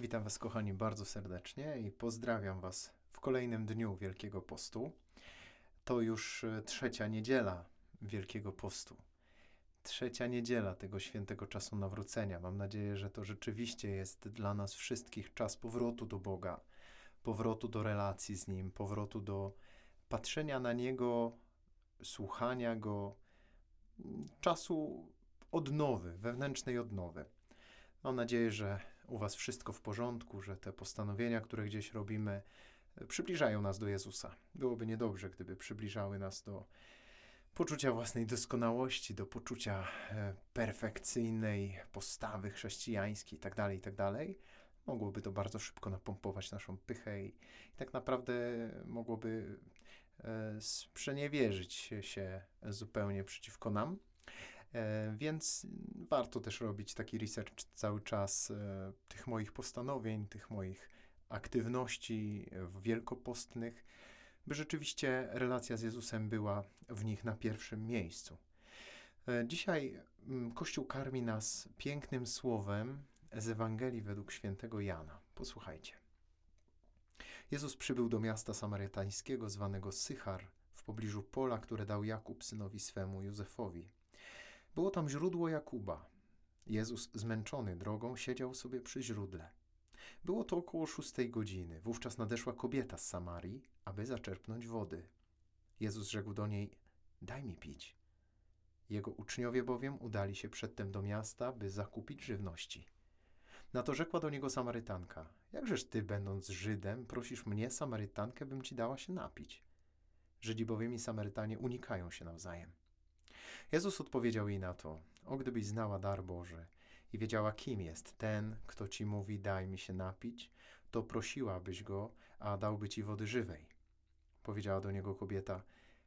Witam Was, kochani, bardzo serdecznie i pozdrawiam Was w kolejnym dniu Wielkiego Postu. To już e, trzecia niedziela Wielkiego Postu. Trzecia niedziela tego świętego czasu nawrócenia. Mam nadzieję, że to rzeczywiście jest dla nas wszystkich czas powrotu do Boga, powrotu do relacji z Nim, powrotu do patrzenia na Niego, słuchania Go, czasu odnowy, wewnętrznej odnowy. Mam nadzieję, że u Was wszystko w porządku, że te postanowienia, które gdzieś robimy, e, przybliżają nas do Jezusa. Byłoby niedobrze, gdyby przybliżały nas do poczucia własnej doskonałości, do poczucia e, perfekcyjnej postawy chrześcijańskiej itd., tak itd. Tak mogłoby to bardzo szybko napompować naszą pychę i, i tak naprawdę mogłoby e, sprzeniewierzyć się zupełnie przeciwko nam. E, więc warto też robić taki research cały czas e, tych moich postanowień, tych moich aktywności wielkopostnych, by rzeczywiście relacja z Jezusem była w nich na pierwszym miejscu. E, dzisiaj mm, Kościół karmi nas pięknym słowem z Ewangelii według świętego Jana. Posłuchajcie. Jezus przybył do miasta samarytańskiego zwanego Sychar w pobliżu pola, które dał Jakub synowi swemu Józefowi. Było tam źródło Jakuba. Jezus, zmęczony drogą, siedział sobie przy źródle. Było to około szóstej godziny. Wówczas nadeszła kobieta z Samarii, aby zaczerpnąć wody. Jezus rzekł do niej: Daj mi pić. Jego uczniowie bowiem udali się przedtem do miasta, by zakupić żywności. Na to rzekła do niego Samarytanka: Jakżeż ty, będąc Żydem, prosisz mnie, Samarytankę, bym ci dała się napić? Żydzi bowiem i Samarytanie unikają się nawzajem. Jezus odpowiedział jej na to: O gdybyś znała dar Boży i wiedziała, kim jest ten, kto ci mówi: Daj mi się napić, to prosiłabyś go, a dałby ci wody żywej. Powiedziała do niego kobieta: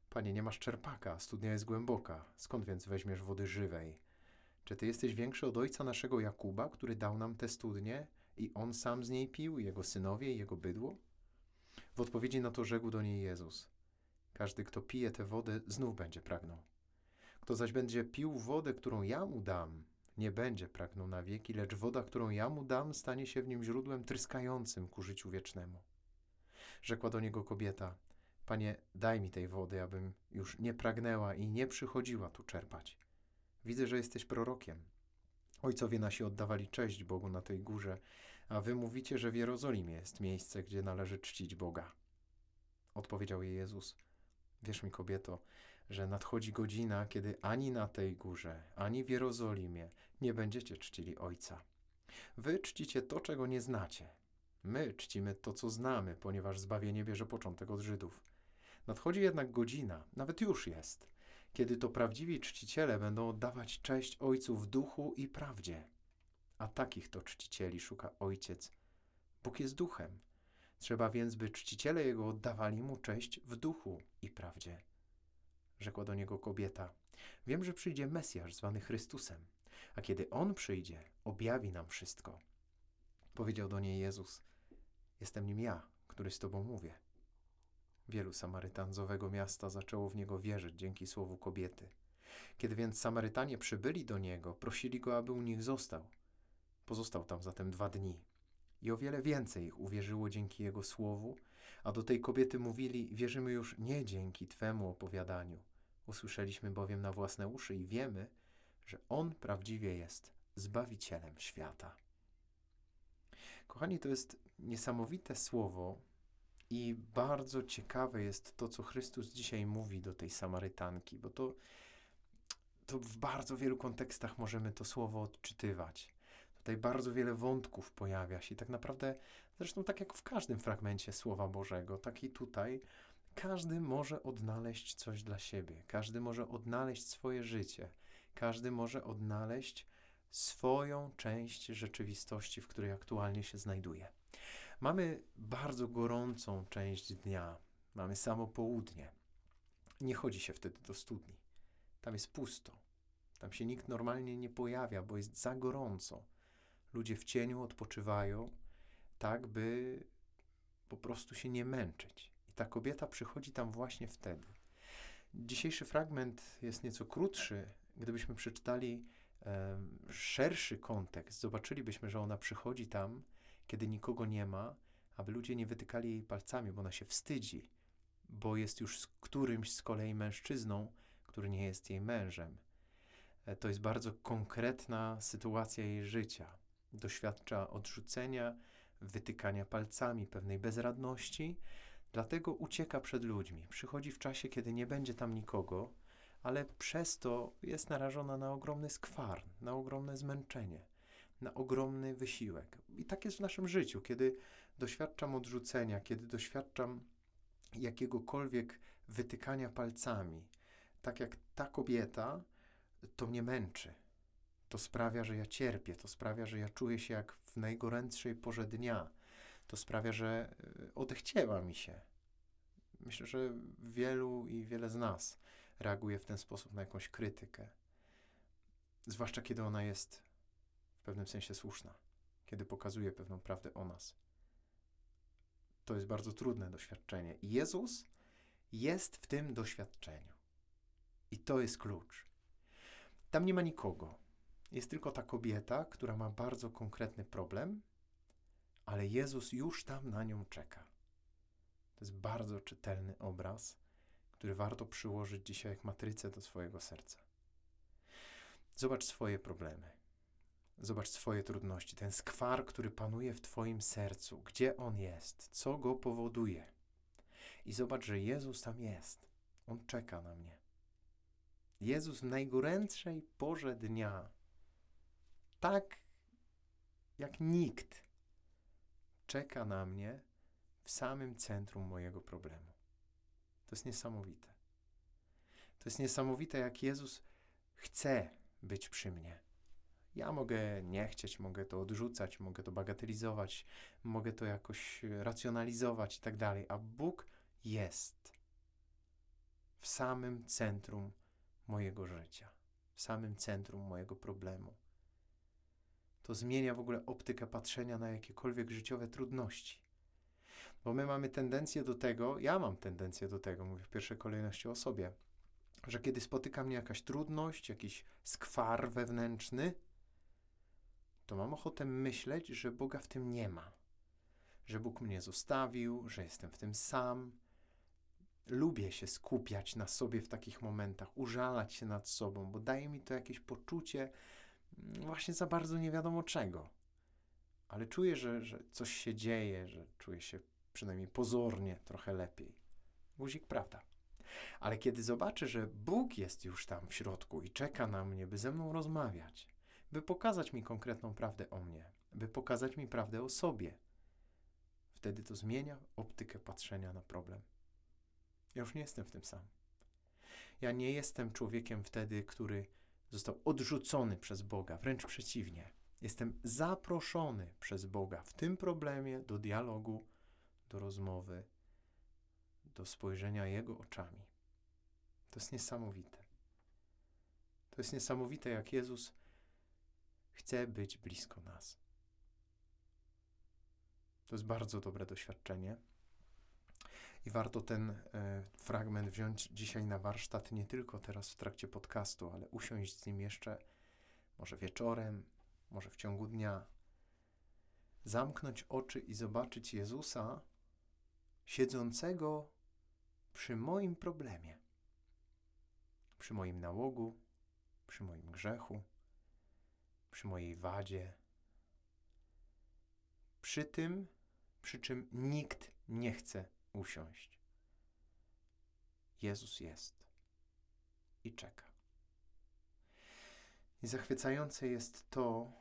Panie, nie masz czerpaka, studnia jest głęboka, skąd więc weźmiesz wody żywej? Czy ty jesteś większy od ojca naszego Jakuba, który dał nam tę studnię i on sam z niej pił, jego synowie i jego bydło? W odpowiedzi na to rzekł do niej Jezus: Każdy, kto pije tę wodę, znów będzie pragnął. Kto zaś będzie pił wodę, którą ja mu dam, nie będzie pragnął na wieki, lecz woda, którą ja mu dam, stanie się w nim źródłem tryskającym ku życiu wiecznemu. Rzekła do niego kobieta: Panie, daj mi tej wody, abym już nie pragnęła i nie przychodziła tu czerpać. Widzę, że jesteś prorokiem. Ojcowie nasi oddawali cześć Bogu na tej górze, a wy mówicie, że w Jerozolimie jest miejsce, gdzie należy czcić Boga. Odpowiedział jej Jezus: Wierz mi, kobieto, że nadchodzi godzina, kiedy ani na tej górze, ani w Jerozolimie nie będziecie czcili Ojca. Wy czcicie to, czego nie znacie. My czcimy to, co znamy, ponieważ zbawienie bierze początek od Żydów. Nadchodzi jednak godzina, nawet już jest, kiedy to prawdziwi czciciele będą oddawać cześć Ojcu w duchu i prawdzie. A takich to czcicieli szuka Ojciec. Bóg jest duchem. Trzeba więc, by czciciele Jego oddawali Mu cześć w duchu i prawdzie rzekła do niego kobieta. Wiem, że przyjdzie Mesjasz zwany Chrystusem, a kiedy On przyjdzie, objawi nam wszystko. Powiedział do niej Jezus: Jestem nim ja, który z tobą mówię. Wielu Samarytan z owego miasta zaczęło w niego wierzyć dzięki słowu kobiety. Kiedy więc Samarytanie przybyli do niego, prosili go, aby u nich został. Pozostał tam zatem dwa dni. I o wiele więcej ich uwierzyło dzięki jego słowu, a do tej kobiety mówili: Wierzymy już nie dzięki twemu opowiadaniu, Usłyszeliśmy bowiem na własne uszy i wiemy, że On prawdziwie jest Zbawicielem świata. Kochani, to jest niesamowite słowo i bardzo ciekawe jest to, co Chrystus dzisiaj mówi do tej Samarytanki, bo to, to w bardzo wielu kontekstach możemy to słowo odczytywać. Tutaj bardzo wiele wątków pojawia się. Tak naprawdę, zresztą tak jak w każdym fragmencie Słowa Bożego, tak i tutaj każdy może odnaleźć coś dla siebie, każdy może odnaleźć swoje życie, każdy może odnaleźć swoją część rzeczywistości, w której aktualnie się znajduje. Mamy bardzo gorącą część dnia, mamy samo południe. Nie chodzi się wtedy do studni. Tam jest pusto. Tam się nikt normalnie nie pojawia, bo jest za gorąco. Ludzie w cieniu odpoczywają, tak by po prostu się nie męczyć. Ta kobieta przychodzi tam właśnie wtedy. Dzisiejszy fragment jest nieco krótszy. Gdybyśmy przeczytali e, szerszy kontekst, zobaczylibyśmy, że ona przychodzi tam, kiedy nikogo nie ma, aby ludzie nie wytykali jej palcami, bo ona się wstydzi, bo jest już z którymś z kolei mężczyzną, który nie jest jej mężem. E, to jest bardzo konkretna sytuacja jej życia. Doświadcza odrzucenia, wytykania palcami, pewnej bezradności, dlatego ucieka przed ludźmi. Przychodzi w czasie, kiedy nie będzie tam nikogo, ale przez to jest narażona na ogromny skwar, na ogromne zmęczenie, na ogromny wysiłek. I tak jest w naszym życiu, kiedy doświadczam odrzucenia, kiedy doświadczam jakiegokolwiek wytykania palcami, tak jak ta kobieta, to mnie męczy. To sprawia, że ja cierpię, to sprawia, że ja czuję się jak w najgorętszej porze dnia. To sprawia, że e, odechciewa mi się. Myślę, że wielu i wiele z nas reaguje w ten sposób na jakąś krytykę. Zwłaszcza kiedy ona jest w pewnym sensie słuszna, kiedy pokazuje pewną prawdę o nas. To jest bardzo trudne doświadczenie. I Jezus jest w tym doświadczeniu. I to jest klucz. Tam nie ma nikogo. Jest tylko ta kobieta, która ma bardzo konkretny problem, ale Jezus już tam na nią czeka. To jest bardzo czytelny obraz, który warto przyłożyć dzisiaj jak matrycę do swojego serca. Zobacz swoje problemy. Zobacz swoje trudności, ten skwar, który panuje w Twoim sercu, gdzie on jest, co go powoduje. I zobacz, że Jezus tam jest. On czeka na mnie. Jezus w najgorętszej porze dnia, tak jak nikt, czeka na mnie w samym centrum mojego problemu. To jest niesamowite. To jest niesamowite, jak Jezus chce być przy mnie. Ja mogę nie chcieć, mogę to odrzucać, mogę to bagatelizować, mogę to jakoś racjonalizować i tak dalej, a Bóg jest w samym centrum mojego życia, w samym centrum mojego problemu. To zmienia w ogóle optykę patrzenia na jakiekolwiek życiowe trudności. Bo my mamy tendencję do tego, ja mam tendencję do tego, mówię w pierwszej kolejności o sobie, że kiedy spotyka mnie jakaś trudność, jakiś skwar wewnętrzny, to mam ochotę myśleć, że Boga w tym nie ma. Że Bóg mnie zostawił, że jestem w tym sam. Lubię się skupiać na sobie w takich momentach, użalać się nad sobą, bo daje mi to jakieś poczucie właśnie za bardzo nie wiadomo czego. Ale czuję, że, że coś się dzieje, że czuję się przynajmniej pozornie trochę lepiej. Guzik, prawda. Ale kiedy zobaczę, że Bóg jest już tam w środku i czeka na mnie, by ze mną rozmawiać, by pokazać mi konkretną prawdę o mnie, by pokazać mi prawdę o sobie. Wtedy to zmienia optykę patrzenia na problem. Ja już nie jestem w tym sam. Ja nie jestem człowiekiem wtedy, który został odrzucony przez Boga, wręcz przeciwnie. Jestem zaproszony przez Boga w tym problemie do dialogu, do rozmowy, do spojrzenia Jego oczami. To jest niesamowite. To jest niesamowite, jak Jezus chce być blisko nas. To jest bardzo dobre doświadczenie. I warto ten e, fragment wziąć dzisiaj na warsztat, nie tylko teraz w trakcie podcastu, ale usiąść z nim jeszcze, może wieczorem, może w ciągu dnia. Zamknąć oczy i zobaczyć Jezusa siedzącego przy moim problemie, przy moim nałogu, przy moim grzechu, przy mojej wadzie, przy tym, przy czym nikt nie chce usiąść. Jezus jest i czeka. I zachwycające jest to,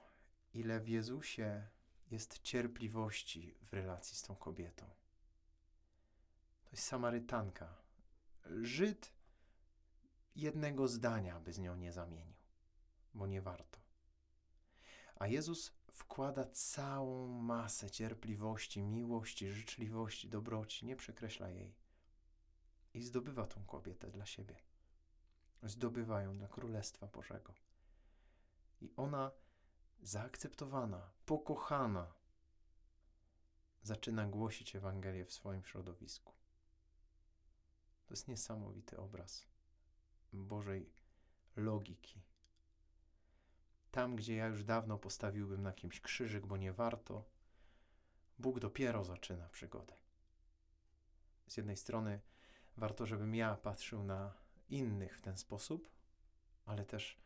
ile w Jezusie jest cierpliwości w relacji z tą kobietą. To jest Samarytanka. Żyd jednego zdania by z nią nie zamienił, bo nie warto. A Jezus wkłada całą masę cierpliwości, miłości, życzliwości, dobroci, nie przekreśla jej. I zdobywa tą kobietę dla siebie. Zdobywa ją dla Królestwa Bożego. I ona, zaakceptowana, pokochana, zaczyna głosić Ewangelię w swoim środowisku. To jest niesamowity obraz Bożej logiki, tam, gdzie ja już dawno postawiłbym na kimś krzyżyk, bo nie warto, Bóg dopiero zaczyna przygodę. Z jednej strony warto, żebym ja patrzył na innych w ten sposób, ale też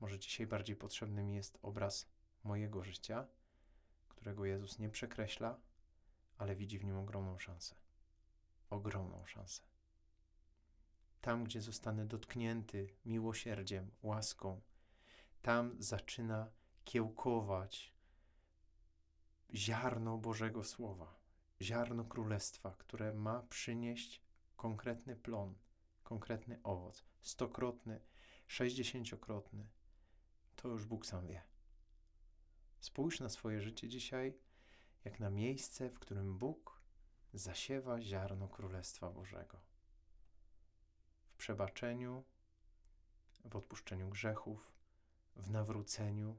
może dzisiaj bardziej potrzebny mi jest obraz mojego życia, którego Jezus nie przekreśla, ale widzi w nim ogromną szansę. Ogromną szansę. Tam, gdzie zostanę dotknięty miłosierdziem, łaską, tam zaczyna kiełkować ziarno Bożego Słowa, ziarno Królestwa, które ma przynieść konkretny plon, konkretny owoc, stokrotny, sześćdziesięciokrotny. To już Bóg sam wie. Spójrz na swoje życie dzisiaj, jak na miejsce, w którym Bóg zasiewa ziarno Królestwa Bożego. W przebaczeniu, w odpuszczeniu grzechów, w nawróceniu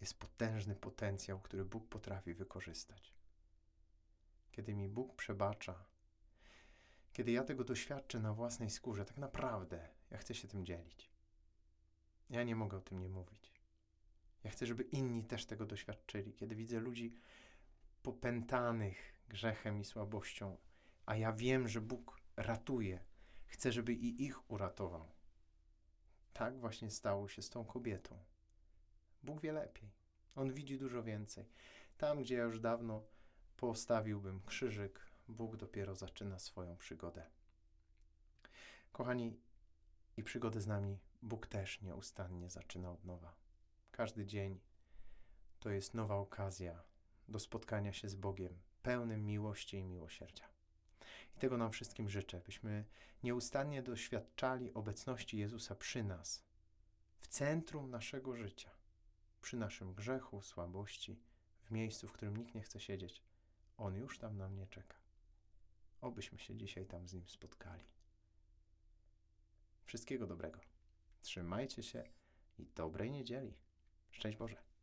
jest potężny potencjał, który Bóg potrafi wykorzystać. Kiedy mi Bóg przebacza, kiedy ja tego doświadczę na własnej skórze, tak naprawdę ja chcę się tym dzielić. Ja nie mogę o tym nie mówić. Ja chcę, żeby inni też tego doświadczyli. Kiedy widzę ludzi popętanych grzechem i słabością, a ja wiem, że Bóg ratuje, chcę, żeby i ich uratował. Tak właśnie stało się z tą kobietą. Bóg wie lepiej. On widzi dużo więcej. Tam, gdzie ja już dawno postawiłbym krzyżyk, Bóg dopiero zaczyna swoją przygodę. Kochani, i przygodę z nami Bóg też nieustannie zaczyna od nowa. Każdy dzień to jest nowa okazja do spotkania się z Bogiem, pełnym miłości i miłosierdzia. I tego nam wszystkim życzę, byśmy nieustannie doświadczali obecności Jezusa przy nas, w centrum naszego życia, przy naszym grzechu, słabości, w miejscu, w którym nikt nie chce siedzieć. On już tam na mnie czeka. Obyśmy się dzisiaj tam z Nim spotkali. Wszystkiego dobrego. Trzymajcie się i dobrej niedzieli. Szczęść Boże.